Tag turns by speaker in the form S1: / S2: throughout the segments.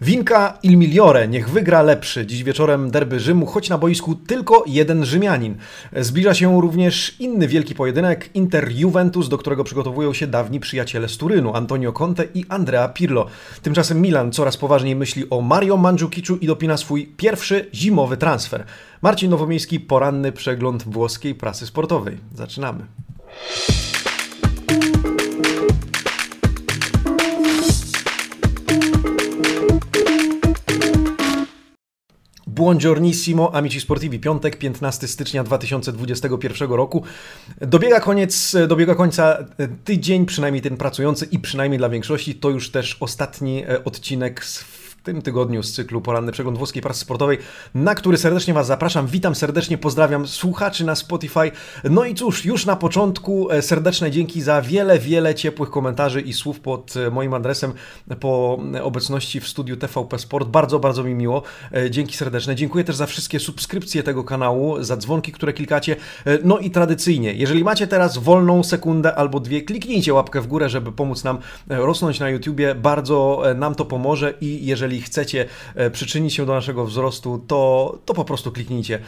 S1: Winka il migliore, niech wygra lepszy. Dziś wieczorem derby Rzymu, choć na boisku tylko jeden Rzymianin. Zbliża się również inny wielki pojedynek, Inter-Juventus, do którego przygotowują się dawni przyjaciele z Turynu, Antonio Conte i Andrea Pirlo. Tymczasem Milan coraz poważniej myśli o Mario Mandzukiczu i dopina swój pierwszy zimowy transfer. Marcin Nowomiejski, poranny przegląd włoskiej prasy sportowej. Zaczynamy. Buongiornissimo, amici sportivi. Piątek, 15 stycznia 2021 roku. Dobiega koniec, dobiega końca tydzień, przynajmniej ten pracujący i przynajmniej dla większości. To już też ostatni e, odcinek z tym tygodniu z cyklu Poranny Przegląd Włoskiej Prasy Sportowej, na który serdecznie Was zapraszam. Witam serdecznie, pozdrawiam słuchaczy na Spotify. No i cóż, już na początku e, serdeczne dzięki za wiele, wiele ciepłych komentarzy i słów pod e, moim adresem po obecności w studiu TVP Sport. Bardzo, bardzo mi miło. E, dzięki serdeczne. Dziękuję też za wszystkie subskrypcje tego kanału, za dzwonki, które klikacie. No i tradycyjnie, jeżeli macie teraz wolną sekundę albo dwie, kliknijcie łapkę w górę, żeby pomóc nam rosnąć na YouTubie. Bardzo nam to pomoże i jeżeli chcecie e, przyczynić się do naszego wzrostu, to, to po prostu kliknijcie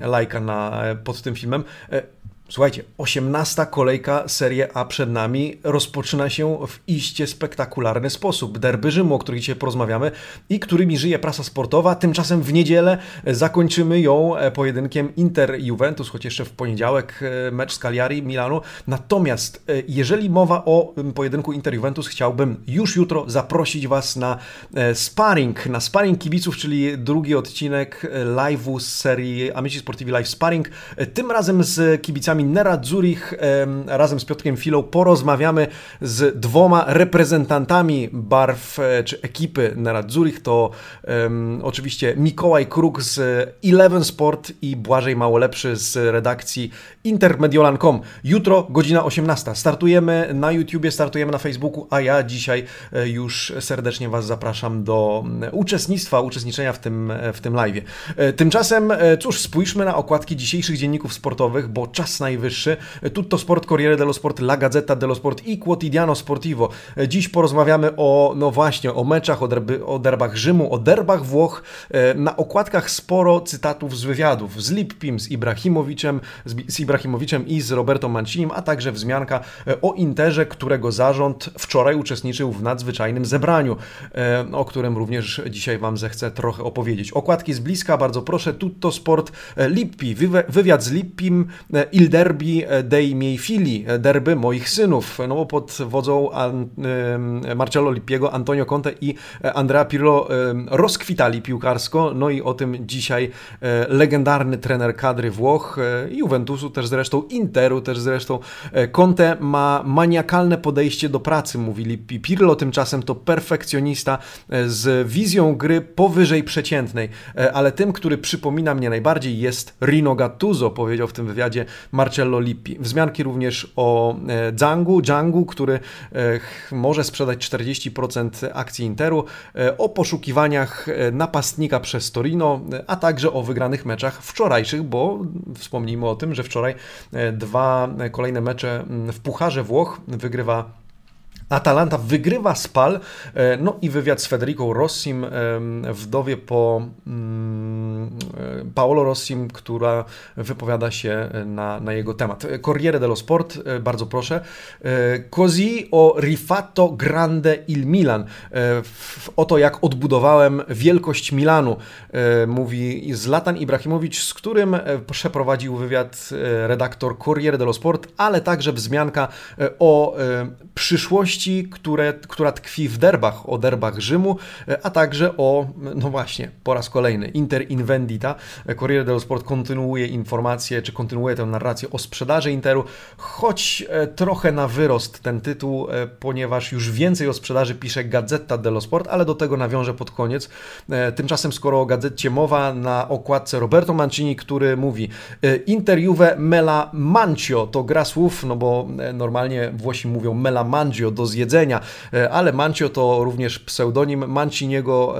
S1: lajka na, e, pod tym filmem. Słuchajcie, 18 kolejka Serie A przed nami rozpoczyna się w iście spektakularny sposób. Derby Rzymu, o których dzisiaj porozmawiamy i którymi żyje prasa sportowa. Tymczasem w niedzielę zakończymy ją e, pojedynkiem Inter-Juventus, choć jeszcze w poniedziałek e, mecz z Cagliari, Milanu. Natomiast e, jeżeli mowa o pojedynku Inter-Juventus, chciałbym już jutro zaprosić Was na sparring, na sparring kibiców, czyli drugi odcinek live'u z serii Amici Sportivi Live Sparring. Tym razem z kibicami kibicami Nera Zurich razem z Piotrkiem Filą porozmawiamy z dwoma reprezentantami barw e, czy ekipy Nera Zurich. To um, oczywiście Mikołaj Kruk z Eleven Sport i Błażej Małolepszy z redakcji intermediolan.com. Jutro godzina 18. Startujemy na YouTubie, startujemy na Facebooku, a ja dzisiaj e, już serdecznie Was zapraszam do uczestnictwa, uczestniczenia w tym, e, w tym live. Tymczasem, cóż, spójrzmy na okładki dzisiejszych dzienników sportowych, bo czas na najwyższy. Tutto Sport, Corriere dello Sport, La Gazzetta dello Sport i Quotidiano Sportivo. Dziś porozmawiamy o, no właśnie, o meczach, o, derby, o derbach Rzymu, o derbach Włoch. E, na okładkach sporo cytatów z wywiadów z Lippim, z Ibrahimowiczem, z Ibrahimowiczem i z Roberto Mancinim, a także wzmianka e, o Interze, którego zarząd wczoraj uczestniczył w nadzwyczajnym zebraniu, e, o którym również dzisiaj Wam zechcę trochę opowiedzieć. Okładki z bliska, bardzo proszę. Tutto Sport, Lippi, wywiad z Lippim, Il derby dei miei fili, derby moich synów, no bo pod wodzą An, Marcello Lippiego, Antonio Conte i Andrea Pirlo rozkwitali piłkarsko, no i o tym dzisiaj e, legendarny trener kadry Włoch, e, Juventusu też zresztą, Interu też zresztą. E, Conte ma maniakalne podejście do pracy, mówi. Pirlo tymczasem to perfekcjonista z wizją gry powyżej przeciętnej, ale tym, który przypomina mnie najbardziej jest Rino Gattuso, powiedział w tym wywiadzie Marcello Lippi. Wzmianki również o Djangu, Djangu, który e, może sprzedać 40% akcji Interu, e, o poszukiwaniach e, napastnika przez Torino, a także o wygranych meczach wczorajszych, bo wspomnijmy o tym, że wczoraj dwa kolejne mecze w Pucharze Włoch wygrywa Atalanta wygrywa Spal, e, no i wywiad z Federico Rossim, e, wdowie po mm, e, Paolo Rossim, która wypowiada się na, na jego temat. Corriere dello Sport, bardzo proszę. Così o rifatto grande il Milan. Oto jak odbudowałem wielkość Milanu, mówi Zlatan Ibrahimowicz, z którym przeprowadził wywiad redaktor Corriere dello Sport, ale także wzmianka o przyszłości które, która tkwi w derbach, o derbach Rzymu, a także o, no właśnie, po raz kolejny, Inter Invendita. Corriere dello Sport kontynuuje informacje, czy kontynuuje tę narrację o sprzedaży Interu, choć e, trochę na wyrost ten tytuł, e, ponieważ już więcej o sprzedaży pisze Gazetta dello Sport, ale do tego nawiążę pod koniec. E, tymczasem, skoro o gazecie mowa, na okładce Roberto Mancini, który mówi Inter Juve Mela Mancio, to gra słów, no bo normalnie Włosi mówią Mela Mangio do zjedzenia, e, ale Mancio to również pseudonim Manciniego,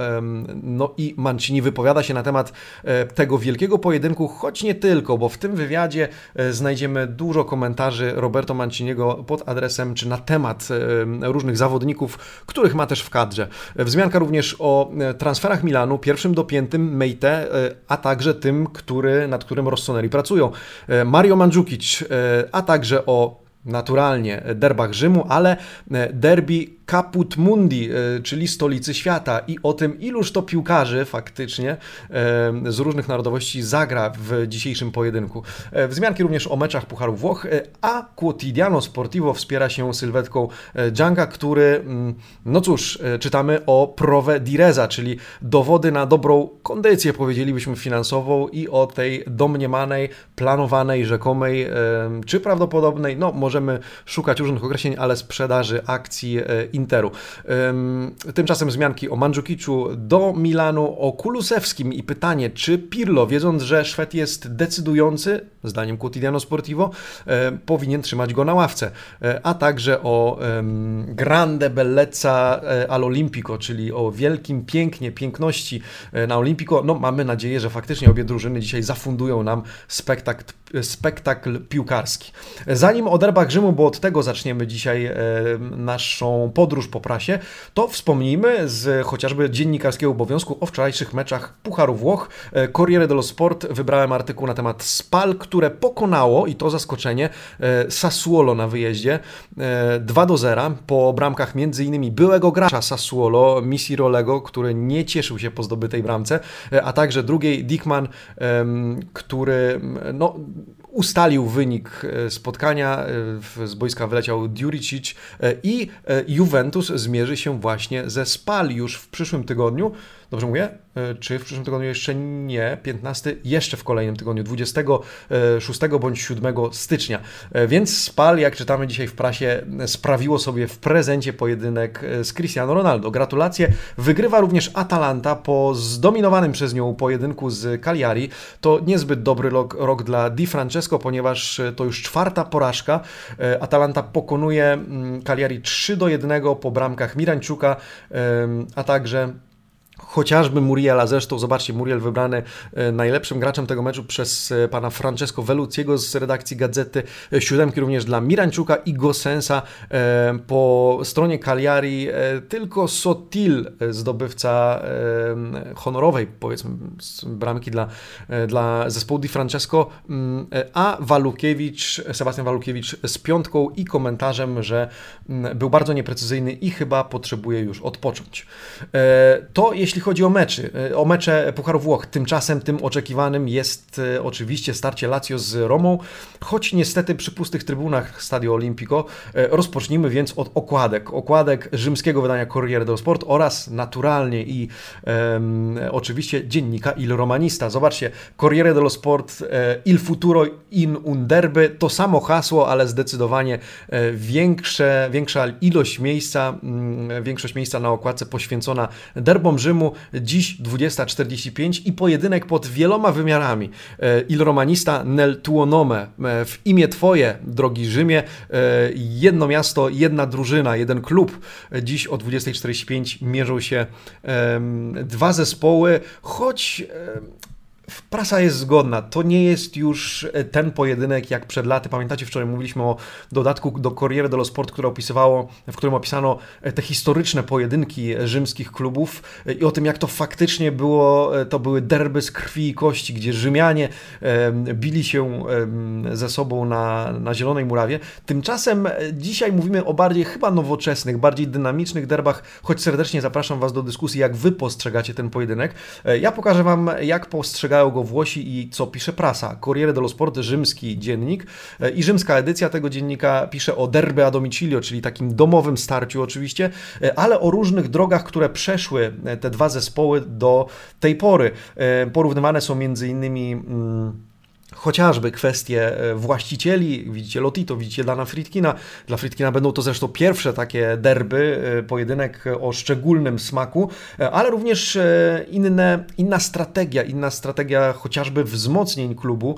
S1: no i Mancini wypowiada się na temat tego wielkiego pojedynku, choć nie tylko, bo w tym wywiadzie znajdziemy dużo komentarzy Roberto Manciniego pod adresem czy na temat różnych zawodników, których ma też w kadrze. Wzmianka również o transferach Milanu, pierwszym dopiętym Meite, a także tym, który, nad którym Rossoneri pracują. Mario Mandzukic, a także o naturalnie derbach Rzymu, ale derby Caput Mundi, e, czyli stolicy świata i o tym, iluż to piłkarzy faktycznie e, z różnych narodowości zagra w dzisiejszym pojedynku. E, wzmianki również o meczach Pucharu Włoch, a Quotidiano Sportivo wspiera się sylwetką Dżanga, który, mm, no cóż, czytamy o prove di reza, czyli dowody na dobrą kondycję, powiedzielibyśmy, finansową i o tej domniemanej, planowanej, rzekomej, czy prawdopodobnej, no możemy szukać różnych określeń, ale sprzedaży akcji Interu. Tymczasem zmianki o Mandzukiczu do Milanu, o Kulusewskim i pytanie, czy Pirlo, wiedząc, że Szwed jest decydujący, zdaniem Quotidiano Sportivo, e, powinien trzymać go na ławce, e, a także o grande bellezza e, all'Olimpico, czyli o wielkim pięknie, piękności na Olimpico. No mamy nadzieję, że faktycznie obie drużyny dzisiaj zafundują nam spektakl, spektakl piłkarski. Zanim o derbach Rzymu, bo od tego zaczniemy dzisiaj naszą podróż podróż po prasie, to wspomnijmy z chociażby dziennikarskiego obowiązku o wczorajszych meczach Pucharu Włoch. E, Corriere dello Sport wybrałem artykuł na temat Spal, które pokonało, i to zaskoczenie, e, Sassuolo na wyjeździe 2 e, do 0 po bramkach m.in. byłego gracza Sassuolo, Misi Rolego, który nie cieszył się po zdobytej bramce, a także drugiej Dickman, który no, ustalił wynik e, spotkania, e, z boiska wyleciał Djuricic e, i Juventus zmierzy się właśnie ze Spal już w przyszłym tygodniu. Dobrze mówię? E, czy w przyszłym tygodniu jeszcze nie, 15, jeszcze w kolejnym tygodniu, 26 bądź 7 stycznia. E, więc Spal, jak czytamy dzisiaj w prasie, sprawiło sobie w prezencie pojedynek e, z Cristiano Ronaldo. Gratulacje. Wygrywa również Atalanta po zdominowanym przez nią pojedynku z Cagliari. To niezbyt dobry rok, rok dla Di Francesco, ponieważ to już czwarta porażka. Atalanta pokonuje mm, Cagliari 3 do 1 po bramkach Mirańczuka, a także chociażby Muriela. Zresztą zobaczcie, Muriel wybrany e, najlepszym graczem tego meczu przez e, pana Francesco Veluciego z redakcji Gazety. E, siódemki również dla Mirańczuka i Gosensa. Po stronie Cagliari tylko Sotil, zdobywca honorowej, powiedzmy, bramki dla, dla zespołu Di Francesco, mm, a Walukiewicz, Sebastian Walukiewicz z piątką i komentarzem, że mm, był bardzo nieprecyzyjny i chyba potrzebuje już odpocząć. To jeśli chodzi o meczy, o mecze Pucharu Włoch, tymczasem tym oczekiwanym jest e, oczywiście starcie Lazio z Romą, choć niestety przy pustych trybunach Stadio Olimpico. E, rozpocznijmy więc od okładek. Okładek rzymskiego wydania Corriere dello Sport oraz naturalnie i um, oczywiście dziennika Il Romanista. Zobaczcie, Corriere dello Sport, e, Il Futuro in un derby, to samo hasło, ale zdecydowanie większe, większa ilość miejsca, mm, większość miejsca na okładce poświęcona derbom Rzymu, dziś 20.45 i pojedynek pod wieloma wymiarami. E, Il Romanista nel tuo nome, e, w imię Twoje, drogi Rzymie, e, jedno miasto, jedna drużyna, jeden klub. Dziś o 20.45 mierzą się dwa zespoły, choć Prasa jest zgodna. To nie jest już e, ten pojedynek jak przed laty. Pamiętacie, wczoraj mówiliśmy o dodatku do Corriere dello Sport, które opisywało, w którym opisano e, te historyczne pojedynki rzymskich klubów e, i o tym, jak to faktycznie było, to były derby z krwi i kości, gdzie Rzymianie bili się ze sobą na, na Zielonej Murawie. Tymczasem dzisiaj mówimy o bardziej chyba nowoczesnych, bardziej dynamicznych derbach, choć serdecznie zapraszam Was do dyskusji, jak Wy postrzegacie ten pojedynek. Ja pokażę Wam, jak postrzegają go Włosi i co pisze prasa. Corriere dello Sport, rzymski dziennik e, i rzymska edycja tego dziennika pisze o derby a domicilio, czyli takim domowym starciu oczywiście, e, ale o różnych drogach, które przeszły e, te dwa zespoły do tej pory. Porównywane są między innymi... Mm, chociażby kwestie e, właścicieli, widzicie Lotito, widzicie Dana Fritkina. Dla Fritkina będą to zresztą pierwsze takie derby, e, pojedynek o szczególnym smaku, e, ale również inne, inna strategia, inna strategia chociażby wzmocnień klubu.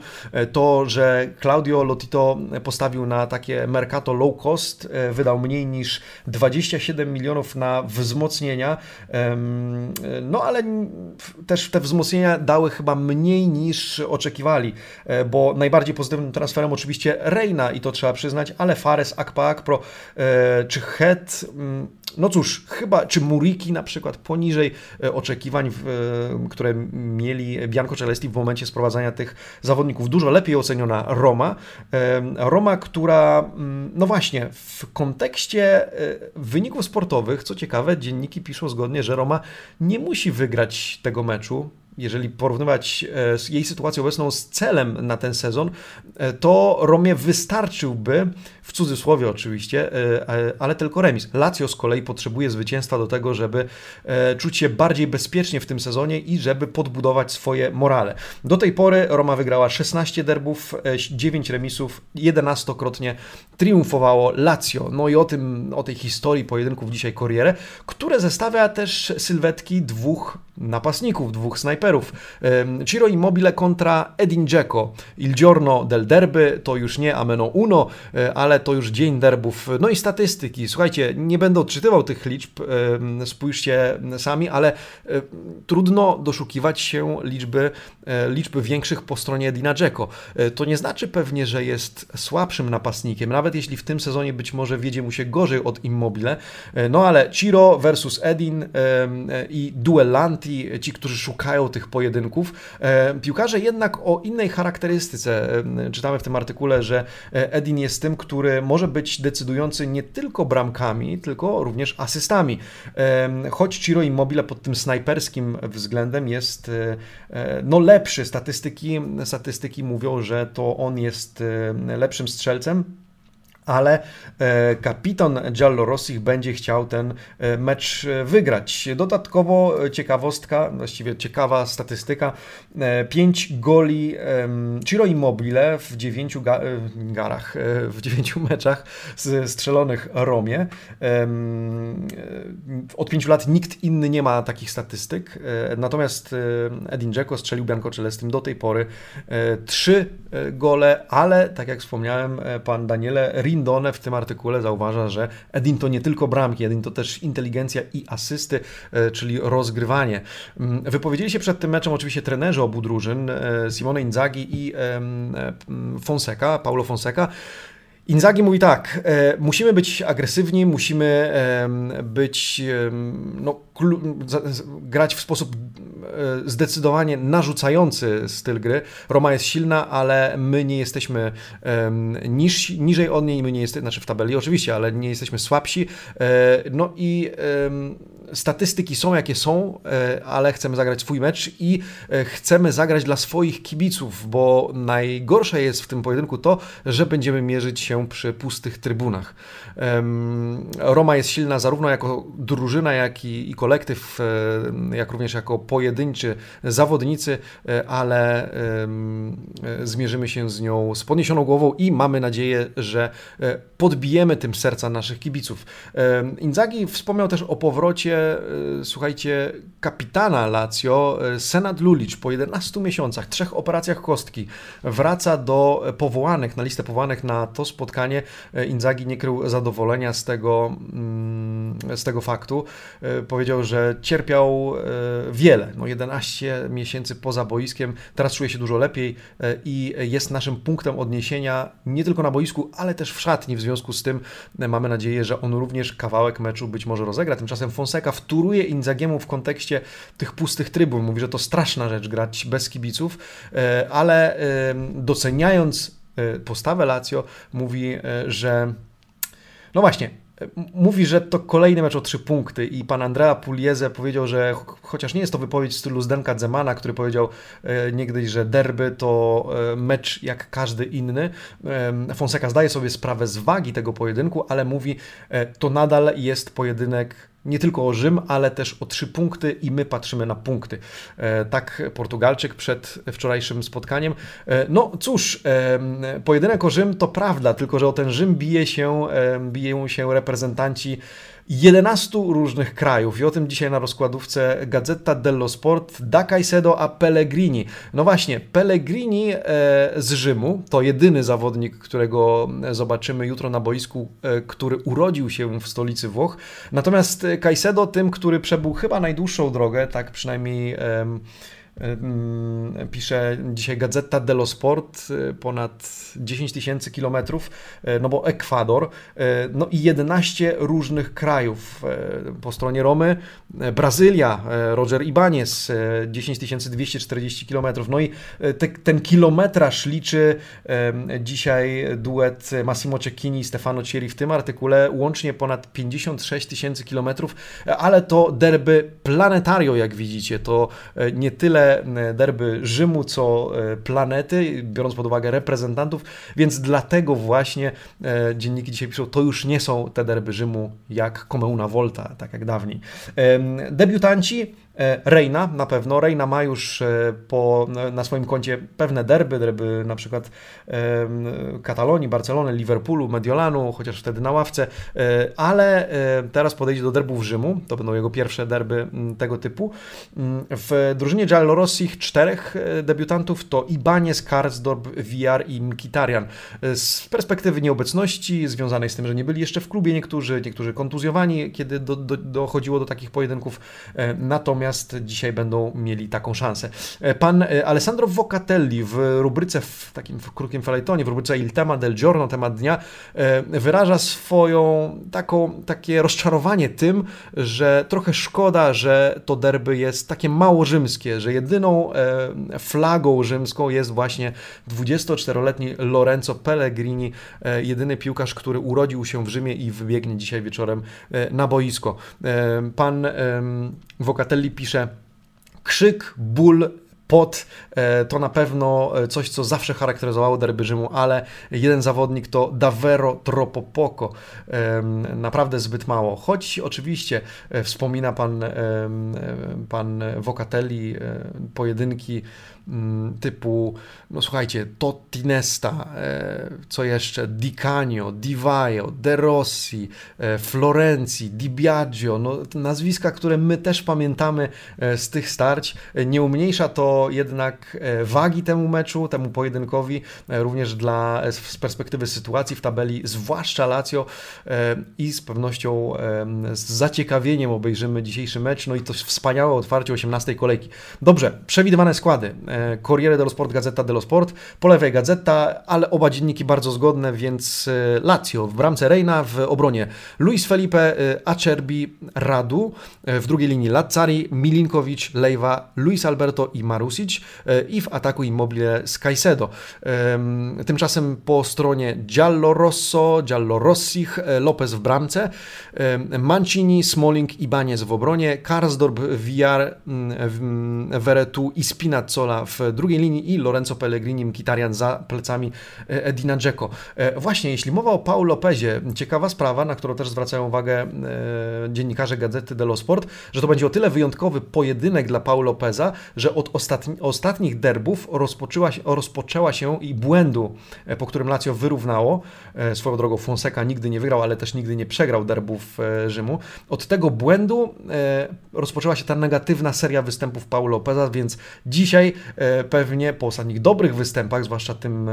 S1: To, że Claudio Lotito postawił na takie mercato low cost, wydał mniej niż 27 milionów na wzmocnienia, no ale też te wzmocnienia dały chyba mniej niż oczekiwali. E, bo najbardziej pozytywnym transferem oczywiście Reina i to trzeba przyznać, ale Fares, Akpa Akpro e, czy Het, mm, no cóż, chyba, czy Muriki na przykład poniżej e, oczekiwań, które mieli Bianco Celesti w momencie sprowadzania tych zawodników. Dużo lepiej oceniona Roma. Roma, która, mm, no właśnie, w kontekście wyników sportowych, co ciekawe, dzienniki piszą zgodnie, że Roma nie musi wygrać tego meczu, jeżeli porównywać e, jej sytuację obecną z celem na ten sezon, e, to Romie wystarczyłby, w cudzysłowie oczywiście, e, ale tylko remis. Lazio z kolei potrzebuje zwycięstwa do tego, żeby czuć się bardziej bezpiecznie w tym sezonie i żeby podbudować swoje morale. Do tej pory Roma wygrała 16 derbów, 9 remisów, 11-krotnie triumfowało Lazio. No i o tym, o tej historii pojedynków dzisiaj Corriere, które zestawia też sylwetki dwóch napastników, dwóch snajperów. Ciro Immobile kontra Edin Dzeko. Il giorno del derby to już nie ameno uno, e, to już dzień derbów. No i statystyki. Słuchajcie, nie będę odczytywał tych liczb, spójrzcie sami, ale e, trudno doszukiwać się liczby, e, liczby większych po stronie Edina Dzeko. To nie znaczy pewnie, że jest słabszym napastnikiem, nawet jeśli w tym sezonie być może wiedzie mu się gorzej od Immobile. No ale Ciro versus Edin i duellanti ci, którzy szukają tych pojedynków. E, piłkarze jednak o innej charakterystyce. E, czytamy w tym artykule, że e, Edin jest tym, który może być decydujący nie tylko bramkami, tylko również asystami. Choć Ciro Immobile pod tym snajperskim względem jest no lepszy. Statystyki, statystyki mówią, że to on jest lepszym strzelcem ale e, kapitan Giallo Rossich będzie chciał ten e, mecz e, wygrać. Dodatkowo ciekawostka, właściwie ciekawa statystyka, 5 goli Ciro Immobile w 9 ga garach, w 9 meczach strzelonych Romie. Od 5 lat nikt inny nie ma takich statystyk, natomiast Edin Dzeko strzelił Bianco Celestim do tej pory 3 gole, ale tak jak wspomniałem, pan Daniele Rin Lindone w tym artykule zauważa, że Edin to nie tylko bramki, Edin to też inteligencja i asysty, e, czyli rozgrywanie. Mm, wypowiedzieli się przed tym meczem oczywiście trenerzy obu drużyn, e, Simone Inzaghi i e, Fonseca, Paulo Fonseca. Inzaghi mówi tak, e, musimy być agresywni, musimy e, być, e, no, grać w sposób e, zdecydowanie narzucający styl gry. Roma jest silna, ale my nie jesteśmy niż, niżej od niej, my nie jesteśmy, znaczy w tabeli oczywiście, ale nie jesteśmy słabsi. E, no i statystyki są jakie są, e, ale chcemy zagrać swój mecz i e, chcemy zagrać dla swoich kibiców, bo najgorsze jest w tym pojedynku to, że będziemy mierzyć się przy pustych trybunach. Roma jest silna zarówno jako drużyna, jak i, i kolektyw, e, jak również jako pojedynczy zawodnicy, ale zmierzymy się z nią z podniesioną głową i mamy nadzieję, że podbijemy tym serca naszych kibiców. Inzaghi wspomniał też o powrocie E, słuchajcie, kapitana Lazio, e, Senat Lulic po 11 miesiącach, trzech operacjach kostki, wraca do powołanych, na listę powołanych na to spotkanie. E, Inzaghi nie krył zadowolenia z tego, mm, z tego faktu. Powiedział, że cierpiał wiele, no 11 miesięcy poza boiskiem, teraz czuje się dużo lepiej i jest naszym punktem odniesienia nie tylko na boisku, ale też w szatni. W związku z tym mamy nadzieję, że on również kawałek meczu być może rozegra. Tymczasem Fonseca wtóruje Inzagiemu w kontekście tych pustych trybun. Mówi, że to straszna rzecz grać bez kibiców, e, ale e, doceniając e, postawę Lazio, mówi, że no właśnie, mówi, że to kolejny mecz o trzy punkty i pan Andrea Pugliese powiedział, że chociaż nie jest to wypowiedź w stylu Zdenka Zemana, który powiedział niegdyś, że derby to mecz jak każdy inny. Fonseca zdaje sobie sprawę z wagi tego pojedynku, ale mówi, to nadal jest pojedynek nie tylko o Rzym, ale też o trzy punkty i my patrzymy na punkty. E, tak Portugalczyk przed wczorajszym spotkaniem. E, no cóż, pojedynek o Rzym to prawda, tylko że o ten Rzym bije się, biją się reprezentanci 11 różnych krajów i o tym dzisiaj na rozkładówce Gazeta dello Sport da Caicedo a Pellegrini. No właśnie, Pellegrini e, z Rzymu to jedyny zawodnik, którego zobaczymy jutro na boisku, e, który urodził się w stolicy Włoch. Natomiast Caicedo tym, który przebył chyba najdłuższą drogę, tak przynajmniej pisze dzisiaj Gazeta dello Sport, y, ponad 10 tysięcy kilometrów, y, no bo Ekwador, y, no i 11 różnych krajów. Po stronie Romy Brazylia, Roger Ibanez, 10 240 kilometrów. No i te, ten kilometraż liczy dzisiaj duet Massimo Cecchini i Stefano Cieri w tym artykule, łącznie ponad 56 tysięcy kilometrów, ale to derby planetario, jak widzicie, to nie tyle derby Rzymu, co e, planety, biorąc pod uwagę reprezentantów, więc dlatego właśnie e, dzienniki dzisiaj piszą, to już nie są te derby Rzymu jak Comeuna Volta, tak jak dawniej. Debiutanci Reina na pewno. Reina ma już e, po, na swoim koncie pewne derby, derby na przykład Katalonii, Barcelony, Liverpoolu, Mediolanu, chociaż wtedy na ławce, e, ale teraz podejdzie do derbów Rzymu. To będą jego pierwsze derby tego typu. W drużynie Giallorossich czterech debiutantów to Ibanez, Karsdorp, VR i Mkitarian. Z perspektywy nieobecności związanej z tym, że nie byli jeszcze w klubie niektórzy, niektórzy kontuzjowani, kiedy do, do, dochodziło do takich pojedynków, natomiast natomiast dzisiaj będą mieli taką szansę. E, pan e, Alessandro Vocatelli w rubryce, w takim krótkim felejtonie, w rubryce Il tema del giorno, temat dnia, e, wyraża swoją taką, takie rozczarowanie tym, że trochę szkoda, że to derby jest takie mało rzymskie, że jedyną flagą rzymską jest właśnie 24-letni Lorenzo Pellegrini, jedyny piłkarz, który urodził się w Rzymie i wybiegnie dzisiaj wieczorem na boisko. Pan Vocatelli pisze krzyk, ból, pot e, to na pewno e, coś, co zawsze charakteryzowało derby Rzymu, ale jeden zawodnik to davvero troppo poco. Naprawdę zbyt mało. Choć oczywiście e, wspomina pan, pan Vocatelli pojedynki typu, no słuchajcie, Totti Nesta, e, co jeszcze, Di Canio, Di Vaio, De Rossi, e, Florenzi, Di Biagio, no, nazwiska, które my też pamiętamy e, z tych starć. Nie umniejsza to jednak wagi temu meczu, temu pojedynkowi, również dla, z perspektywy sytuacji w tabeli, zwłaszcza Lazio i z pewnością z zaciekawieniem obejrzymy dzisiejszy mecz, no i to wspaniałe otwarcie 18 kolejki. Dobrze, przewidywane składy. Corriere dello Sport, Gazeta dello Sport, po lewej Gazeta, ale oba dzienniki bardzo zgodne, więc e, Lazio w bramce Reina, w obronie Luis Felipe, e, Acerbi, Radu, e, w drugiej linii Lazzari, Milinkowicz, Lejwa, Luis Alberto i Marusic i w ataku Immobile z. Tymczasem po stronie Giallo-Rosso, Giallo-Rossich, Lopez w bramce, Mancini, Smalling, Ibanez w obronie, Karsdorp, Villar, Veretu i Spinazzola w drugiej linii i Lorenzo Pellegrini, Mkhitaryan za plecami e, Edina Dzeko. E, właśnie, jeśli mowa o Paul Lopezie, ciekawa sprawa, na którą też zwracają uwagę e, dziennikarze Gazety dello Sport, że to będzie o tyle wyjątkowy pojedynek dla Paul Lopeza, że od ostatni, ostatnich derbów rozpoczęła, rozpoczęła się i błędu, po którym Lazio wyrównało. Swoją drogą Fonseca nigdy nie wygrał, ale też nigdy nie przegrał derbów Rzymu. Od tego błędu rozpoczęła się ta negatywna seria występów Paul Lopeza, więc dzisiaj pewnie po ostatnich dobrych występach, zwłaszcza tym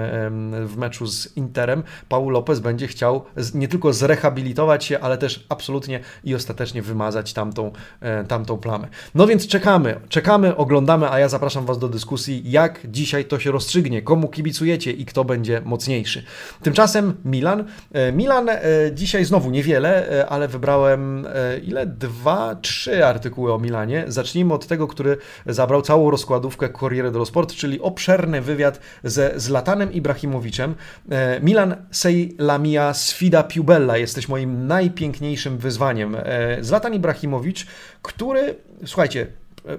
S1: w meczu z Interem, Paul Lopez będzie chciał nie tylko zrehabilitować się, ale też absolutnie i ostatecznie wymazać tamtą, e, tamtą plamę. No więc czekamy, czekamy, oglądamy, a ja zapraszam Was do dyskusji, jak dzisiaj to się rozstrzygnie, komu kibicujecie i kto będzie mocniejszy. Tymczasem Milan. E, Milan dzisiaj znowu niewiele, ale wybrałem ile? Dwa, trzy artykuły o Milanie. Zacznijmy od tego, który zabrał całą rozkładówkę Corriere Sport, czyli obszerny wywiad ze Zlatanem Ibrahimowiczem. E, Milan sei la mia sfida più bella, jesteś moim najpiękniejszym wyzwaniem. E, Zlatan Ibrahimowicz, który, słuchajcie,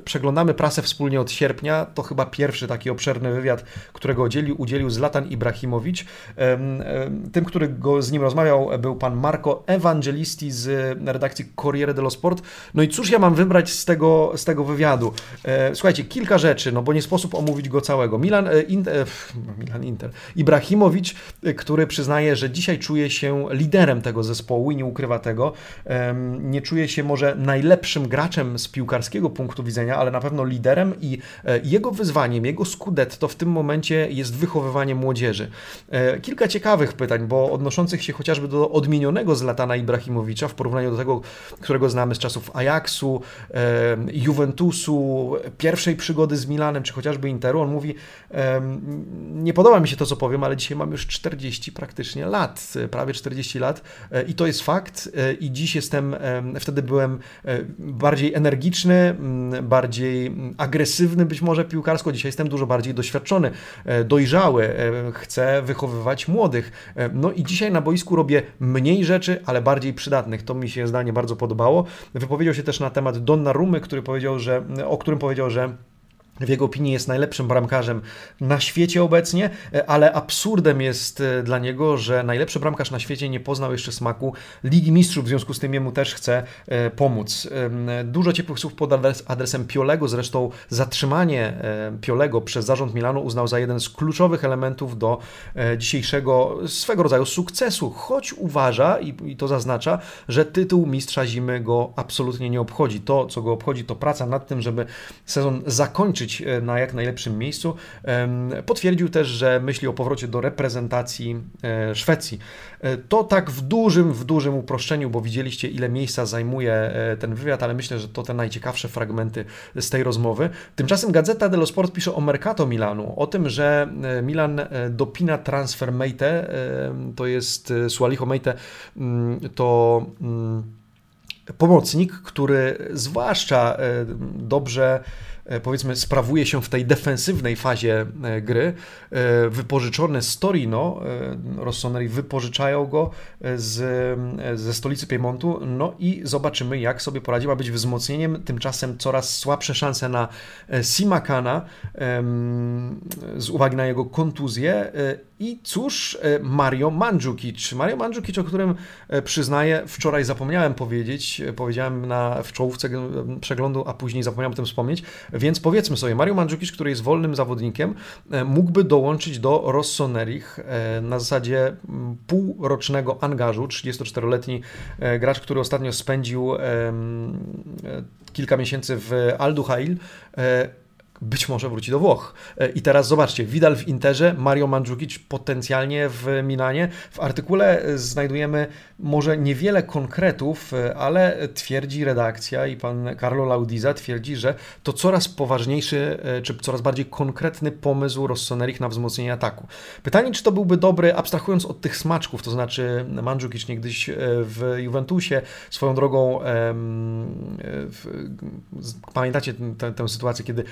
S1: przeglądamy prasę wspólnie od sierpnia, to chyba pierwszy taki obszerny wywiad, którego udzielił, udzielił Zlatan Ibrahimowicz. Tym, który go z nim rozmawiał, był pan Marco Evangelisti z redakcji Corriere dello Sport. No i cóż ja mam wybrać z tego, z tego wywiadu? Słuchajcie, kilka rzeczy, no bo nie sposób omówić go całego. Milan, Inter, Milan Inter. Ibrahimowicz, który przyznaje, że dzisiaj czuje się liderem tego zespołu i nie ukrywa tego. Nie czuje się może najlepszym graczem z piłkarskiego punktu widzenia, ale na pewno liderem i e, jego wyzwaniem, jego skudetto w tym momencie jest wychowywanie młodzieży. E, kilka ciekawych pytań, bo odnoszących się chociażby do odmienionego z Latana Ibrahimowicza w porównaniu do tego, którego znamy z czasów Ajaxu, Juventusu, pierwszej przygody z Milanem, czy chociażby Interu. On mówi, nie podoba mi się to, co powiem, ale dzisiaj mam już 40 praktycznie lat, prawie 40 lat e, i to jest fakt i dziś jestem, wtedy byłem bardziej energiczny, bardziej agresywny być może piłkarsko. Dzisiaj jestem dużo bardziej doświadczony, e, dojrzały, e, chcę wychowywać młodych. E, no i dzisiaj na boisku robię mniej rzeczy, ale bardziej przydatnych. To mi się zdanie bardzo podobało. Wypowiedział się też na temat Donnarumy, który powiedział, że, o którym powiedział, że w jego opinii jest najlepszym bramkarzem na świecie obecnie, ale absurdem jest e, dla niego, że najlepszy bramkarz na świecie nie poznał jeszcze smaku Ligi Mistrzów, w związku z tym jemu też chce e, pomóc. Dużo ciepłych słów pod adresem Piolego, zresztą zatrzymanie e, Piolego przez zarząd Milanu uznał za jeden z kluczowych elementów do dzisiejszego swego rodzaju sukcesu, choć uważa, i to zaznacza, że tytuł mistrza zimy go absolutnie nie obchodzi. To, co go obchodzi, to praca nad tym, żeby sezon zakończyć E, na jak najlepszym miejscu. Potwierdził też, że myśli o powrocie do reprezentacji e, Szwecji. E, to tak w dużym, w dużym uproszczeniu, bo widzieliście ile miejsca zajmuje ten wywiad, ale myślę, że to te najciekawsze fragmenty z tej rozmowy. Tymczasem Gazeta dello Sport pisze o Mercato Milanu, o tym, że Milan dopina transfer Meite, to jest Sualicho Meite, mm, to mm, pomocnik, który zwłaszcza dobrze powiedzmy sprawuje się w tej defensywnej fazie e, gry. E, wypożyczony z Torino, Rossoneri wypożyczają go z, ze stolicy Piemontu, no i zobaczymy jak sobie poradzi, ma być wzmocnieniem, tymczasem coraz słabsze szanse na Simakana z uwagi na jego kontuzję i cóż, Mario Mandzukic. Mario Mandzukic, o którym przyznaję, wczoraj zapomniałem powiedzieć, powiedziałem na, w czołówce przeglądu, a później zapomniałem o tym wspomnieć. Więc powiedzmy sobie, Mario Mandzukic, który jest wolnym zawodnikiem, e, mógłby dołączyć do Rossonerich e, na zasadzie półrocznego angażu. 34-letni e, gracz, który ostatnio spędził kilka miesięcy w Al Duhail być może wróci do Włoch. E, I teraz zobaczcie, Vidal w Interze, Mario Mandzukic potencjalnie w Milanie. W artykule e, znajdujemy może niewiele konkretów, e, ale twierdzi redakcja i pan Carlo Laudiza twierdzi, że to coraz poważniejszy, czy coraz bardziej konkretny pomysł Rossonerich na wzmocnienie ataku. Pytanie, czy to byłby dobry, abstrahując od tych smaczków, to znaczy Mandzukic niegdyś w Juventusie, swoją drogą pamiętacie tę, tę sytuację, kiedy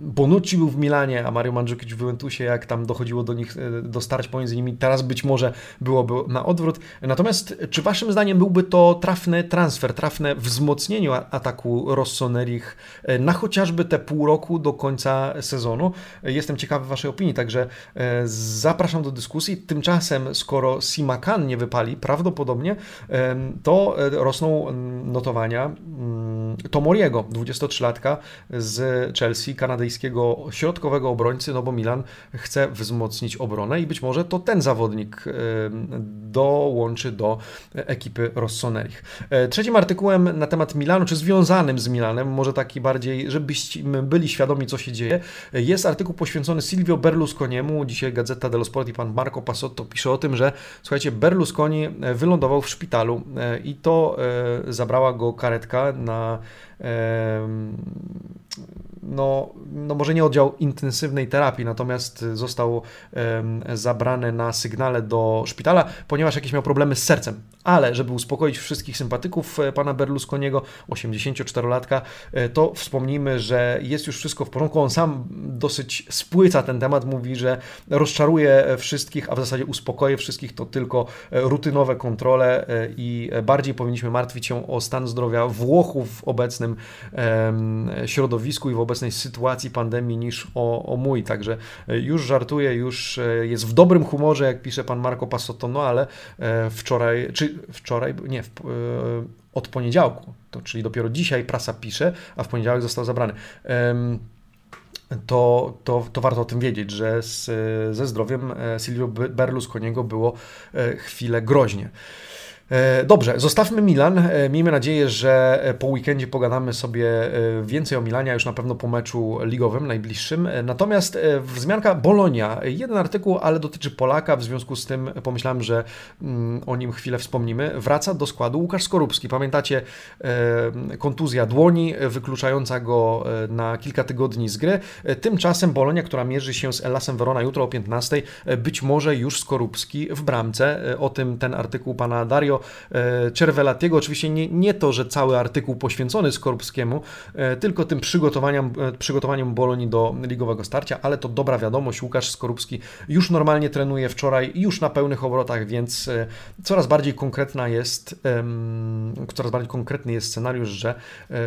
S1: Bonucci był w Milanie, a Mario Mandzukic w Juventusie, jak tam dochodziło do nich, e, do starć pomiędzy nimi, teraz być może byłoby na odwrót. Natomiast czy waszym zdaniem byłby to trafny transfer, trafne wzmocnienie ataku Rossonerich e, na chociażby te pół roku do końca sezonu? Jestem ciekawy waszej opinii, także e, zapraszam do dyskusji. Tymczasem, skoro Simakan nie wypali, prawdopodobnie to rosną notowania mm, Tomoriego, 23-latka z Chelsea, kanadyjskiego środkowego obrońcy, no bo Milan chce wzmocnić obronę i być może to ten zawodnik dołączy do ekipy Rossonerich. E, trzecim artykułem na temat Milanu, czy związanym z Milanem, może taki bardziej, żebyśmy byli świadomi, co się dzieje, jest artykuł poświęcony Silvio Berlusconiemu. Dzisiaj Gazeta dello Sport i pan Marco Passotto pisze o tym, że słuchajcie, Berlusconi wylądował w szpitalu e, i to e, zabrała go karetka na no, no może nie oddział intensywnej terapii, natomiast został zabrany na sygnale do szpitala, ponieważ jakieś miał problemy z sercem. Ale żeby uspokoić wszystkich sympatyków e, pana Berlusconiego, 84-latka, e, to wspomnijmy, że jest już wszystko w porządku. On sam dosyć spłyca ten temat, mówi, że rozczaruje wszystkich, a w zasadzie uspokoje wszystkich, to tylko e, rutynowe kontrole i bardziej powinniśmy martwić się o stan zdrowia Włochów w obecnym środowisku i w obecnej sytuacji pandemii niż o, o mój. Także już żartuje, już jest w dobrym humorze, jak pisze pan Marco Passotto, no ale wczoraj, czy wczoraj, nie, w, e, od poniedziałku, to, czyli dopiero dzisiaj prasa pisze, a w poniedziałek został zabrany. To, to, to warto o tym wiedzieć, że z, ze zdrowiem e, Silvio Berlusconiego było e, chwilę groźnie. E, dobrze, zostawmy Milan. E, miejmy nadzieję, że e, po weekendzie pogadamy sobie więcej o Milanie, już na pewno po meczu ligowym najbliższym. Natomiast wzmianka Bolonia. Jeden artykuł, ale dotyczy Polaka, w związku z tym pomyślałem, że mm, o nim chwilę wspomnimy. Wraca do składu Łukasz Skorupski. Pamiętacie kontuzja dłoni, wykluczająca go na kilka tygodni z gry. Tymczasem Bolonia, która mierzy się z Elasem Verona jutro o 15, być może już Skorupski w bramce. O tym ten artykuł pana Dario E, Cervelatiego. Oczywiście nie, nie to, że cały artykuł poświęcony Skorupskiemu, e, tylko tym przygotowaniem, e, przygotowaniem Bolonii do ligowego starcia, ale to dobra wiadomość. Łukasz Skorupski już normalnie trenuje wczoraj, już na pełnych obrotach, więc coraz bardziej konkretna jest, coraz bardziej konkretny jest scenariusz, że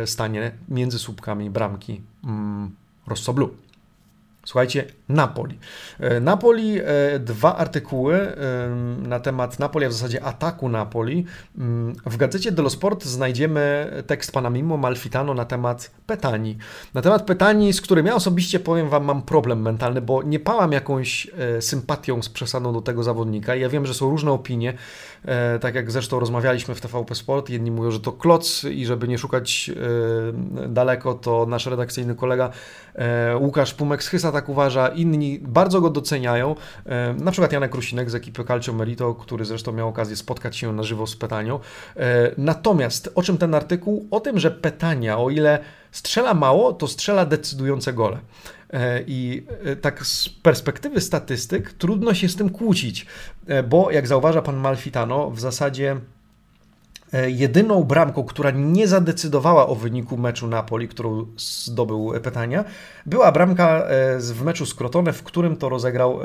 S1: stanie między słupkami bramki mm, Rosso Blue. Słuchajcie, Napoli. E, Napoli, e, dwa artykuły e, na temat Napoli, a w zasadzie ataku Napoli. Mm, w gazecie dello Sport znajdziemy tekst pana Mimo Malfitano na temat Petani. Na temat Petani, z którym ja osobiście powiem wam mam problem mentalny, bo nie pałam jakąś sympatią z przesadą do tego zawodnika. Ja wiem, że są różne opinie, tak jak zresztą rozmawialiśmy w TVP Sport. Jedni mówią, że to kloc i żeby nie szukać daleko, to nasz redakcyjny kolega Łukasz Pumek Tak uważa, inni bardzo go doceniają. E, na przykład Janek Rusinek z ekipy Calcio Merito, który zresztą miał okazję spotkać się na żywo z Petanią. E, natomiast o czym ten artykuł? O tym, że Petania, o ile strzela mało, to strzela decydujące gole. E, I tak z perspektywy statystyk trudno się z tym kłócić, bo jak zauważa pan Malfitano, w zasadzie jedyną bramką, która nie zadecydowała o wyniku meczu Napoli, którą zdobył Petania, była bramka e, w meczu z Crotone, w którym to rozegrał,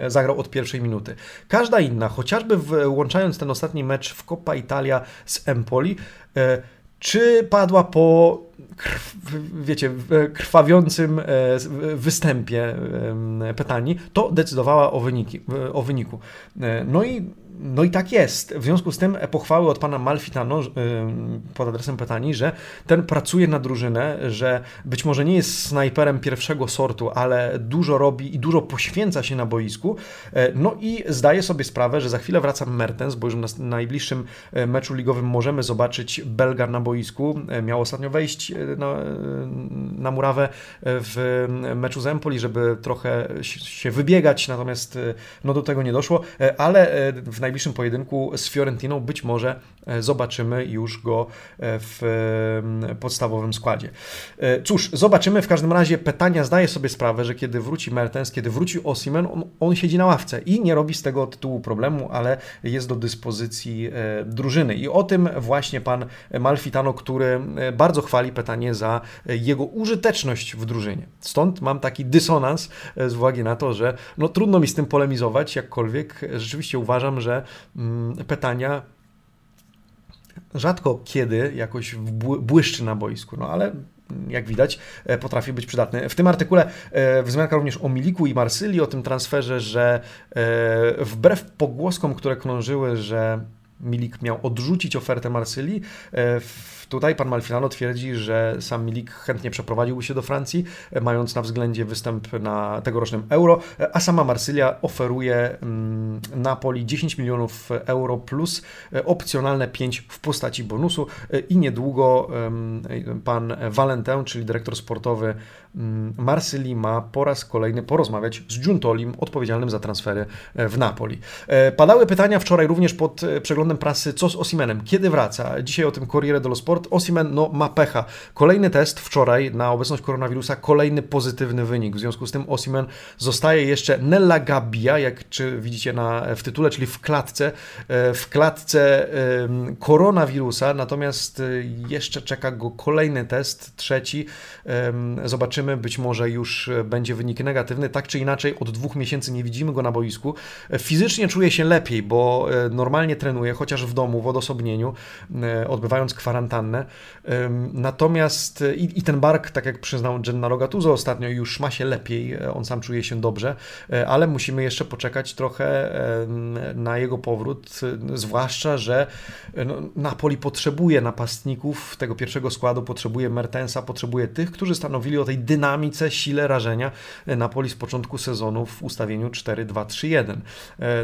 S1: e, zagrał od pierwszej minuty. Każda inna, chociażby włączając ten ostatni mecz w Coppa Italia z Empoli, czy padła po wiecie, krwawiącym występie Petani, to decydowała o, wyniki, o wyniku. No i no i tak jest. W związku z tym pochwały od pana Malfitano pod adresem pytani, że ten pracuje na drużynę, że być może nie jest snajperem pierwszego sortu, ale dużo robi i dużo poświęca się na boisku. E, no i zdaje sobie sprawę, że za chwilę wraca Mertens, bo już na najbliższym e, meczu ligowym możemy zobaczyć Belga na boisku. E, miał ostatnio wejść na, na murawę w meczu z Empoli, żeby trochę się wybiegać, natomiast no do tego nie doszło, ale w najbliższym pojedynku z Fiorentiną być może e, zobaczymy już go e, w mm, podstawowym składzie. E, cóż, zobaczymy. W każdym razie Petania zdaje sobie sprawę, że kiedy wróci Mertens, kiedy wróci Osimen, on, on siedzi na ławce i nie robi z tego tytułu problemu, ale jest do dyspozycji drużyny. I o tym właśnie pan Malfitano, który bardzo chwali Petanie za jego użyteczność w drużynie. Stąd mam taki dysonans z uwagi na to, że no, trudno mi z tym polemizować, jakkolwiek rzeczywiście uważam, że Mm, pytania rzadko kiedy jakoś błyszczy na boisku, no ale jak widać, e, potrafi być przydatny. W tym artykule e, wzmianka również o Miliku i Marsylii, o tym transferze, że e, wbrew pogłoskom, które krążyły, że Milik miał odrzucić ofertę Marsylii, Tutaj pan Malfinano twierdzi, że sam Milik chętnie przeprowadziłby się do Francji, mając na względzie występ na tegorocznym Euro, a sama Marsylia oferuje mm, Napoli 10 milionów euro plus opcjonalne 5 w postaci bonusu i niedługo pan Valentin, czyli dyrektor sportowy Marsylii ma po raz kolejny porozmawiać z Giuntolim, odpowiedzialnym za transfery w Napoli. E, padały pytania wczoraj również pod przeglądem przeglądem prasy, co z Osimenem, kiedy wraca. Dzisiaj o tym Corriere dello Sport. Osimen no, ma pecha. Kolejny test wczoraj na obecność koronawirusa, kolejny pozytywny wynik. W związku z tym Osimen zostaje jeszcze nella gabbia, jak czy widzicie na, w tytule, czyli w klatce, e, w klatce koronawirusa, natomiast e, jeszcze czeka go kolejny test, trzeci. Zobaczymy, być może już będzie wynik negatywny. Tak czy inaczej, od dwóch miesięcy nie widzimy go na boisku. Fizycznie czuje się lepiej, bo e, normalnie trenuje, chociaż w domu, w odosobnieniu, odbywając kwarantannę. Natomiast i, i ten bark, tak jak przyznał Gennaro Gattuso ostatnio, już ma się lepiej, on sam czuje się dobrze, ale musimy jeszcze poczekać trochę na jego powrót, zwłaszcza, że no, Napoli potrzebuje napastników tego pierwszego składu, potrzebuje Mertensa, potrzebuje tych, którzy stanowili o tej dynamice, sile rażenia Napoli z początku sezonu w ustawieniu 4-2-3-1.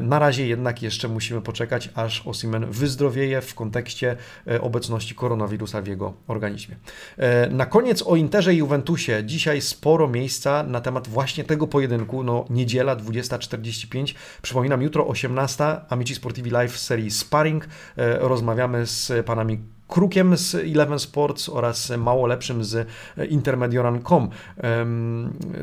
S1: Na razie jednak jeszcze musimy poczekać, aż Osimen wyzdrowieje w kontekście e, obecności koronawirusa w jego organizmie. E, na koniec o Interze i Juventusie. Dzisiaj sporo miejsca na temat właśnie tego pojedynku. No, niedziela 20.45. Przypominam, jutro 18. Amici Sportivi Live w serii Sparring. E, rozmawiamy z panami Krukiem z Eleven Sports oraz mało lepszym z Intermedioran.com.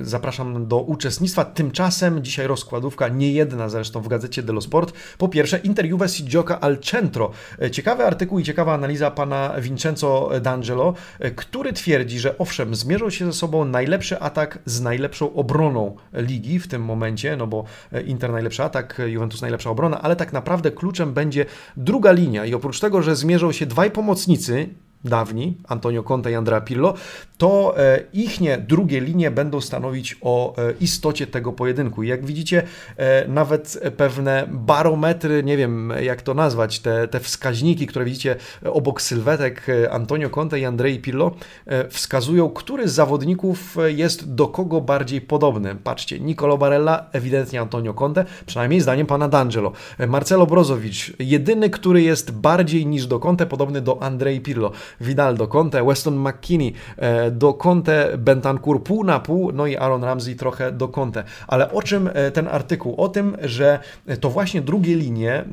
S1: Zapraszam do uczestnictwa. Tymczasem dzisiaj rozkładówka, nie jedna zresztą w gazecie dello Sport. Po pierwsze, Inter Juve si gioca al centro. Ciekawy artykuł i ciekawa analiza pana Vincenzo D'Angelo, który twierdzi, że owszem, zmierzą się ze sobą najlepszy atak z najlepszą obroną ligi w tym momencie, no bo Inter najlepszy atak, Juventus najlepsza obrona, ale tak naprawdę kluczem będzie druga linia i oprócz tego, że zmierzą się dwaj pomocy pomocnicy dawni, Antonio Conte i Andrea Pirlo, to e, ichnie drugie linie będą stanowić o e, istocie tego pojedynku. Jak widzicie, e, nawet pewne barometry, nie wiem jak to nazwać, te, te wskaźniki, które widzicie obok sylwetek Antonio Conte i Andrei Pirlo, wskazują, który z zawodników jest do kogo bardziej podobny. Patrzcie, Nicolo Barella, ewidentnie Antonio Conte, przynajmniej zdaniem pana D'Angelo. Marcelo Brozowicz, jedyny, który jest bardziej niż do Conte podobny do Andrei Pirlo. Vidal do Conte, Weston McKinney e, do Conte, Bentancur pół na pół, no i Aaron Ramsey trochę do Conte. Ale o czym e, ten artykuł? O tym, że to właśnie drugie linie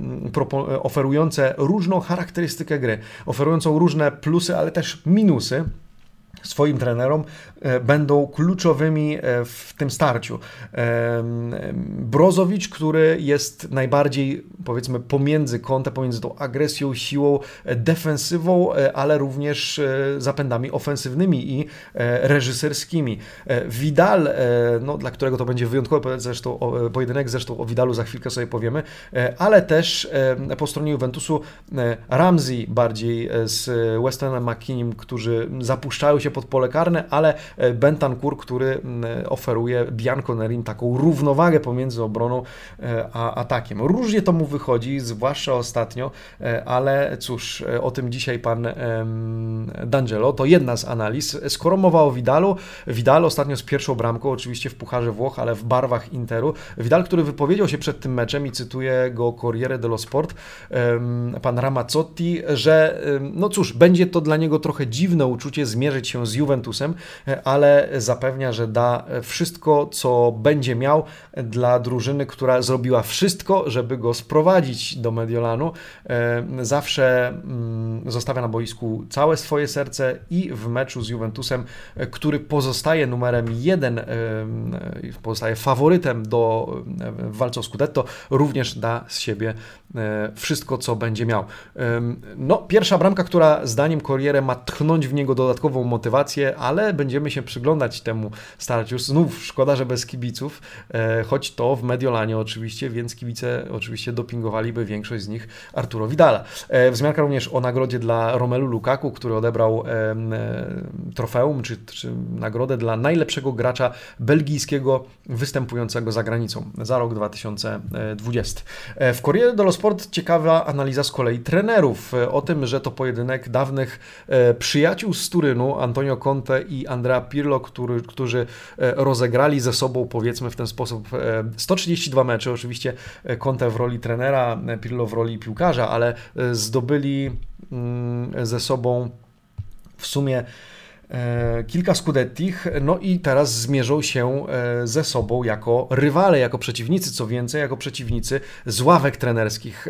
S1: oferujące różną charakterystykę gry, oferującą różne plusy, ale też minusy, swoim trenerom e, będą kluczowymi e, w tym starciu. E, Brozowicz, który jest najbardziej powiedzmy pomiędzy kątem, pomiędzy tą agresją, siłą, defensywą, ale również zapędami ofensywnymi i reżyserskimi. Widal, no, dla którego to będzie wyjątkowy zresztą, pojedynek, zresztą o Widalu za chwilkę sobie powiemy, ale też po stronie Juventusu Ramsey bardziej z Westonem McKinnim, którzy zapuszczają się się pod pole karne, ale e, Bentancur, który oferuje Bianco Nerin taką równowagę pomiędzy obroną e, a atakiem. Różnie to mu wychodzi, zwłaszcza ostatnio, e, ale cóż, o tym dzisiaj pan D'Angelo, to jedna z analiz. Skoro mowa o Vidalu, Vidal ostatnio z pierwszą bramką, oczywiście w Pucharze Włoch, ale w barwach Interu. Vidal, który wypowiedział się przed tym meczem i cytuję go Corriere dello Sport, pan Ramazzotti, że no cóż, będzie to dla niego trochę dziwne uczucie zmierzyć się z Juventusem, ale zapewnia, że da wszystko, co będzie miał dla drużyny, która zrobiła wszystko, żeby go sprowadzić do Mediolanu. E, zawsze mm, zostawia na boisku całe swoje serce i w meczu z Juventusem, e, który pozostaje numerem jeden, e, pozostaje faworytem do walce o Scudetto, również da z siebie wszystko, co będzie miał. No, pierwsza bramka, która zdaniem Corriere ma tchnąć w niego dodatkową motywację, motywację, ale będziemy się przyglądać temu starciu. Znów szkoda, że bez kibiców, e, choć to w Mediolanie oczywiście, więc kibice oczywiście dopingowaliby większość z nich Arturo Vidala. E, wzmianka również o nagrodzie dla Romelu Lukaku, który odebrał e, trofeum, czy, czy nagrodę dla najlepszego gracza belgijskiego występującego za granicą za rok 2020. W Corriere dello Sport ciekawa analiza z kolei trenerów o tym, że to pojedynek dawnych przyjaciół z Turynu, Antonio Antonio Conte i Andrea Pirlo, który, którzy e, rozegrali ze sobą, powiedzmy w ten sposób, 132 e, mecze. Oczywiście e, Conte w roli trenera, Pirlo w roli piłkarza, ale zdobyli mm, ze sobą w sumie kilka skudettich, no i teraz zmierzą się ze sobą jako rywale, jako przeciwnicy, co więcej, jako przeciwnicy z ławek trenerskich.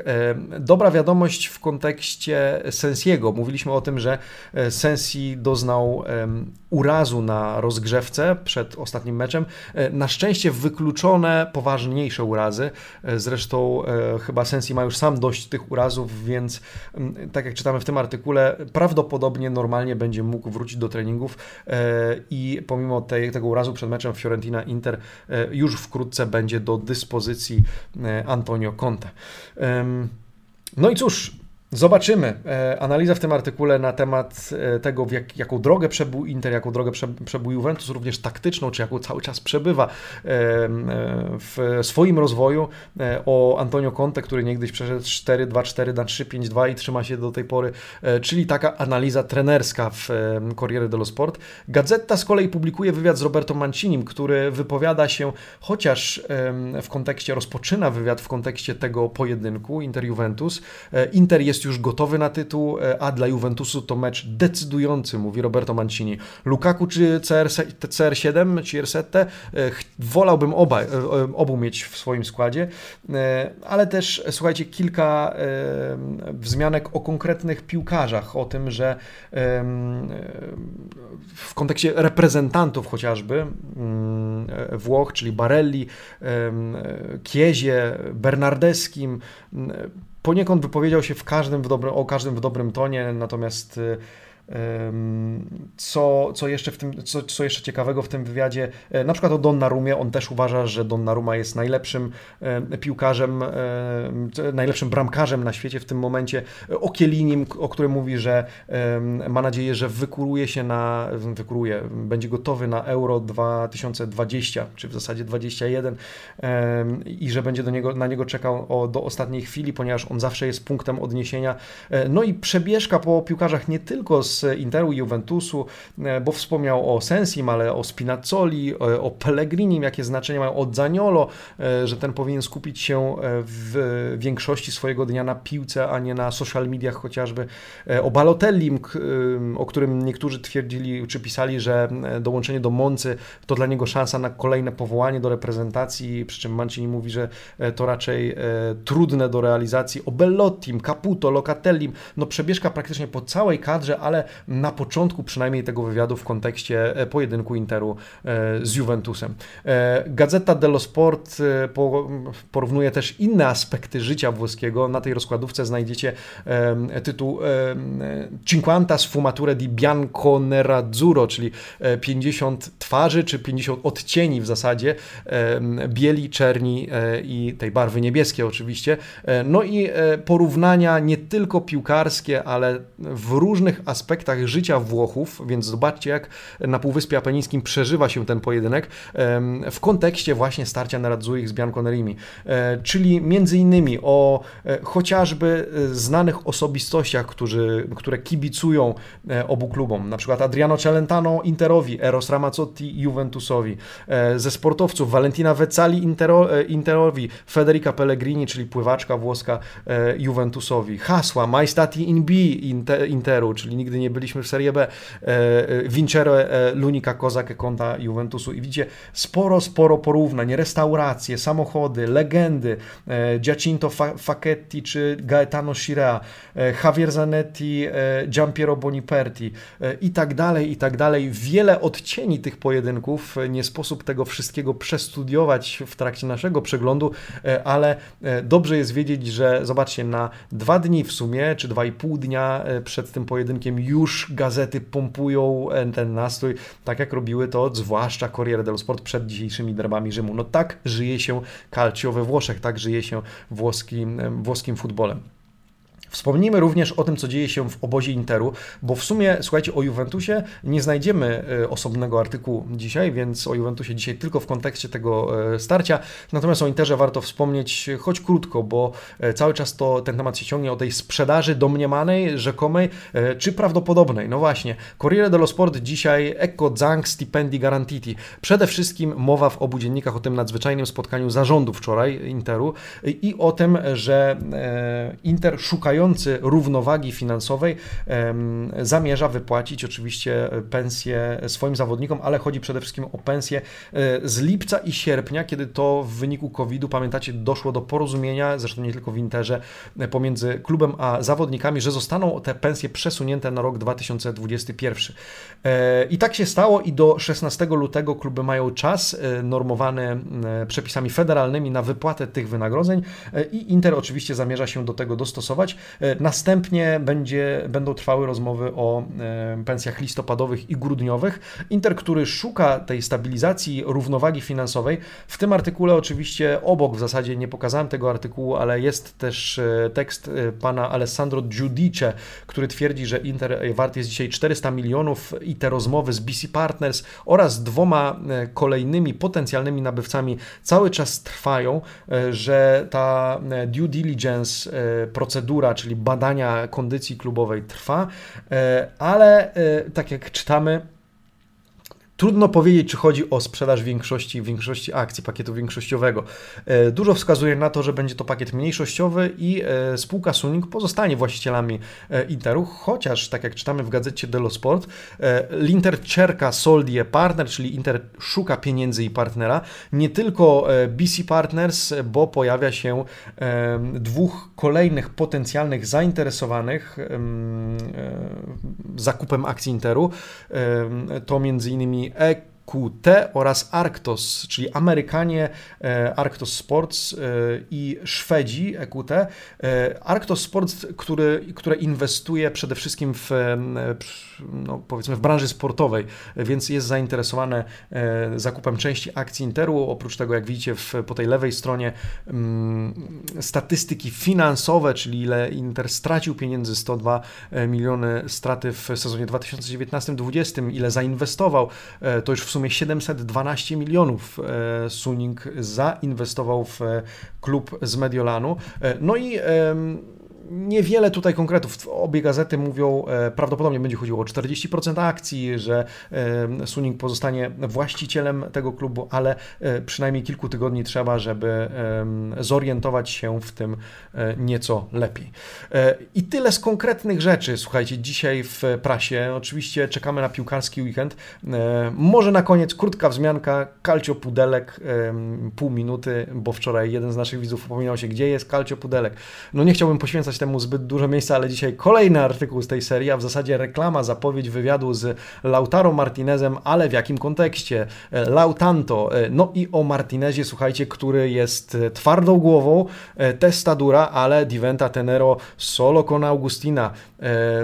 S1: Dobra wiadomość w kontekście Sensiego. Mówiliśmy o tym, że Sensi doznał urazu na rozgrzewce przed ostatnim meczem. Na szczęście wykluczone poważniejsze urazy. Zresztą chyba Sensi ma już sam dość tych urazów, więc tak jak czytamy w tym artykule, prawdopodobnie normalnie będzie mógł wrócić do treningów i pomimo tej, tego urazu przed meczem Fiorentina Inter już wkrótce będzie do dyspozycji Antonio Conte. No i cóż, Zobaczymy. E, analiza w tym artykule na temat e, tego, jak, jaką drogę przebył Inter, jaką drogę przebył Juventus, również taktyczną, czy jaką cały czas przebywa e, w swoim rozwoju. O Antonio Conte, który niegdyś przeszedł 4-2-4 na 3-5-2 i trzyma się do tej pory, czyli taka analiza trenerska w Corriere dello Sport. Gazeta z kolei publikuje wywiad z Roberto Mancinim, który wypowiada się, chociaż w kontekście, rozpoczyna wywiad w kontekście tego pojedynku Inter-Juventus. Inter jest jest już gotowy na tytuł, e, a dla Juventusu to mecz decydujący, mówi Roberto Mancini. Lukaku czy CR, CR7, czy R7, wolałbym oba, e, obu mieć w swoim składzie, e, ale też słuchajcie, kilka wzmianek o konkretnych piłkarzach, o tym, że w kontekście reprezentantów chociażby mm, Włoch, czyli Barelli, Kiezie, Bernardeskim, poniekąd wypowiedział się w każdym w dobrym, o każdym w dobrym tonie, natomiast y, co, co, jeszcze w tym, co, co jeszcze ciekawego w tym wywiadzie, e, na przykład o Donnarumie, on też uważa, że Donnarumma jest najlepszym e, piłkarzem, e, najlepszym bramkarzem na świecie w tym momencie. O Kielinim, o którym mówi, że ma nadzieję, że wykuruje się na, wykuruje, będzie gotowy na Euro 2020, czy w zasadzie 21 i że będzie do niego, na niego czekał o, do ostatniej chwili, ponieważ on zawsze jest punktem odniesienia. No i przebieżka po piłkarzach nie tylko z Interu i Juventusu, e, bo wspomniał o Sensim, ale o Spinazzoli, e, o Pellegrinim, jakie znaczenie mają od Zaniolo, e, że ten powinien skupić się w większości swojego dnia na piłce, a nie na social mediach chociażby, o Balotellim, o którym niektórzy twierdzili czy pisali, że dołączenie do Moncy to dla niego szansa na kolejne powołanie do reprezentacji, przy czym Mancini mówi, że to raczej trudne do realizacji. O Bellottim, Caputo, Locatellim, no przebieżka praktycznie po całej kadrze, ale na początku przynajmniej tego wywiadu w kontekście e, pojedynku Interu e, z Juventusem. E, Gazeta dello Sport porównuje też inne aspekty życia włoskiego. Na tej rozkładówce znajdziecie tytuł Cinquanta sfumature di bianco nerazzurro, czyli 50 twarzy, czy 50 odcieni w zasadzie bieli, czerni i tej barwy niebieskiej oczywiście. No i porównania nie tylko piłkarskie, ale w różnych aspektach aspektach życia Włochów, więc zobaczcie, jak na Półwyspie Apenińskim przeżywa się ten pojedynek w kontekście właśnie starcia Nerazzurich z Bianconerimi, e, czyli między innymi o e, chociażby e, znanych osobistościach, którzy, które kibicują obu klubom, na przykład Adriano Celentano Interowi, Eros Ramazzotti Juventusowi, ze sportowców Valentina Vezzali Intero, Interowi, Federica Pellegrini, czyli pływaczka włoska Juventusowi, hasła Majstati in B Interu, czyli nigdy nie byliśmy w Serie B, e, e, Vincere e, Lunika Kozak konta Juventusu. I widzicie sporo, sporo porównań, restauracje, samochody, legendy, Giacinto Facchetti czy Gaetano Scirea, Javier Zanetti, Giampiero Boniperti. I tak dalej, i tak dalej. Wiele odcieni tych pojedynków, nie sposób tego wszystkiego przestudiować w trakcie naszego przeglądu, ale dobrze jest wiedzieć, że zobaczcie, na dwa dni w sumie, czy dwa i pół dnia przed tym pojedynkiem już gazety pompują ten nastrój, tak jak robiły to zwłaszcza Corriere dello Sport przed dzisiejszymi derbami Rzymu. No tak żyje się calcio we Włoszech, tak żyje się włoskim, włoskim futbolem. Wspomnijmy również o tym, co dzieje się w obozie Interu, bo w sumie, słuchajcie, o Juventusie nie znajdziemy e, osobnego artykułu dzisiaj, więc o Juventusie dzisiaj tylko w kontekście tego e, starcia. Natomiast o Interze warto wspomnieć choć krótko, bo e, cały czas to ten temat się ciągnie o tej sprzedaży domniemanej, rzekomej czy prawdopodobnej. No właśnie, Corriere dello Sport dzisiaj Ecco Zang Stipendi Garantiti. Przede wszystkim mowa w obu dziennikach o tym nadzwyczajnym spotkaniu zarządu wczoraj Interu i o tym, że Inter szukający szukający równowagi finansowej zamierza wypłacić oczywiście pensję swoim zawodnikom, ale chodzi przede wszystkim o pensję z lipca i sierpnia, kiedy to w wyniku COVID-u, pamiętacie, doszło do porozumienia, zresztą nie tylko w Interze, pomiędzy klubem a zawodnikami, że zostaną te pensje przesunięte na rok 2021. I tak się stało i do 16 lutego kluby mają czas normowany przepisami federalnymi na wypłatę tych wynagrodzeń i Inter oczywiście zamierza się do tego dostosować. Następnie będzie, będą trwały rozmowy o pensjach listopadowych i grudniowych. Inter, który szuka tej stabilizacji, równowagi finansowej, w tym artykule oczywiście obok, w zasadzie nie pokazałem tego artykułu, ale jest też e, tekst e, pana Alessandro Giudice, który twierdzi, że Inter wart jest dzisiaj 400 milionów i te rozmowy z BC Partners oraz dwoma e, kolejnymi potencjalnymi nabywcami cały czas trwają, że ta due diligence procedura, czyli badania kondycji klubowej trwa, ale tak jak czytamy, Trudno powiedzieć, czy chodzi o sprzedaż większości, większości akcji pakietu większościowego. E, dużo wskazuje na to, że będzie to pakiet mniejszościowy i e, spółka Suning pozostanie właścicielami e, Interu, chociaż, tak jak czytamy w gazecie Dello Sport, Linter czerka soldie partner, czyli Inter szuka pieniędzy i partnera. Nie tylko BC Partners, bo pojawia się dwóch kolejnych potencjalnych zainteresowanych zakupem akcji Interu. To między innymi Uh, EQT oraz Arctos, czyli Amerykanie e, Arctos Sports e, i Szwedzi EQT. E, Arctos Sports, który, które inwestuje przede wszystkim w, no, powiedzmy w branży sportowej, więc jest zainteresowane zakupem części akcji Interu. Oprócz tego, jak widzicie w, po tej lewej stronie mm, statystyki finansowe, czyli ile Inter stracił pieniędzy, 102 miliony straty w sezonie 2019-2020, ile zainwestował, to już w sumie 712 milionów e, Suning zainwestował w e, klub z Mediolanu. No i Niewiele tutaj konkretów. Obie gazety mówią, e, prawdopodobnie będzie chodziło o 40% akcji, że e, Suning pozostanie właścicielem tego klubu, ale e, przynajmniej kilku tygodni trzeba, żeby zorientować się w tym nieco lepiej. I tyle z konkretnych rzeczy, słuchajcie, dzisiaj w prasie. Oczywiście czekamy na piłkarski weekend. Może na koniec krótka wzmianka, Kalcio Pudelek, pół minuty, bo wczoraj jeden z naszych widzów upominał się, gdzie jest Kalcio Pudelek. No nie chciałbym poświęcać temu zbyt dużo miejsca, ale dzisiaj kolejny artykuł z tej serii, a w zasadzie reklama, zapowiedź wywiadu z Lautaro Martinezem, ale w jakim kontekście? E, Lautanto, e, no i o Martinezie, słuchajcie, który jest e, twardą głową, testadura, ale diventa tenero solo con Augustina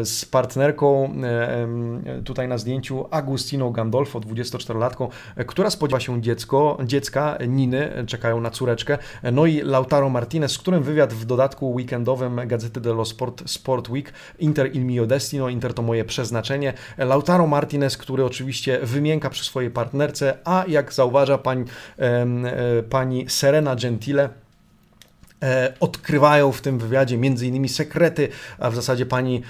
S1: z partnerką tutaj na zdjęciu Agustino Gandolfo, 24-latką, która spodziewa się dziecko, dziecka, Niny, czekają na córeczkę, no i Lautaro Martinez, z którym wywiad w dodatku weekendowym gazety dello Sport, Sport Week, Inter il mio destino, Inter to moje przeznaczenie, Lautaro Martinez, który oczywiście wymięka przy swojej partnerce, a jak zauważa pań, e, pani Serena Gentile, odkrywają w tym wywiadzie między innymi sekrety, a w zasadzie pani,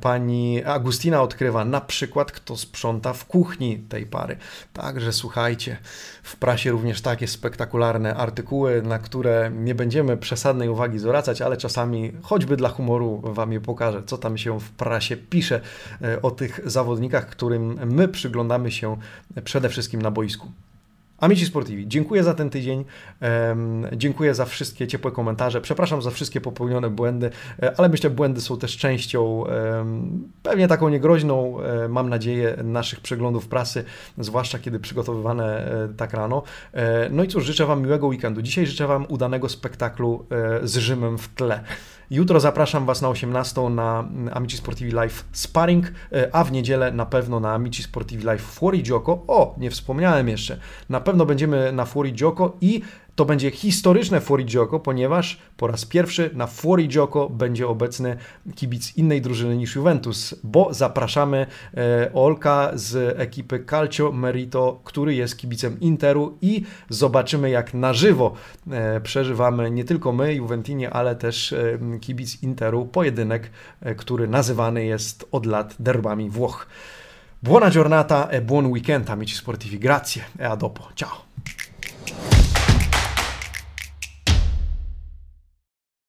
S1: pani Agustina odkrywa na przykład, kto sprząta w kuchni tej pary. Także słuchajcie, w prasie również takie spektakularne artykuły, na które nie będziemy przesadnej uwagi zwracać, ale czasami choćby dla humoru wam je pokażę, co tam się w prasie pisze e, o tych zawodnikach, którym my przyglądamy się przede wszystkim na boisku. Amici Sportivi, dziękuję za ten tydzień, dziękuję za wszystkie ciepłe komentarze, przepraszam za wszystkie popełnione błędy, e, ale myślę, błędy są też częścią, pewnie taką niegroźną, e, mam nadzieję, naszych przeglądów prasy, zwłaszcza kiedy przygotowywane e, tak rano. No i cóż, życzę Wam miłego weekendu. Dzisiaj życzę Wam udanego spektaklu z Rzymem w tle. Jutro zapraszam Was na 18 na Amici Sportivi Live Sparring, e, a w niedzielę na pewno na Amici Sportivi Live Fuori Gioco. O, nie wspomniałem jeszcze. Na pewno będziemy na Fuori Gioco i to będzie historyczne Fuorigioco, ponieważ po raz pierwszy na Fuorigioco będzie obecny kibic innej drużyny niż Juventus, bo zapraszamy e, Olka z ekipy Calcio Merito, który jest kibicem Interu i zobaczymy jak na żywo e, przeżywamy nie tylko my, Juventini, ale też e, kibic Interu, pojedynek, który nazywany jest od lat derbami Włoch. Buona giornata e buon weekend amici sportivi, grazie e a dopo, ciao!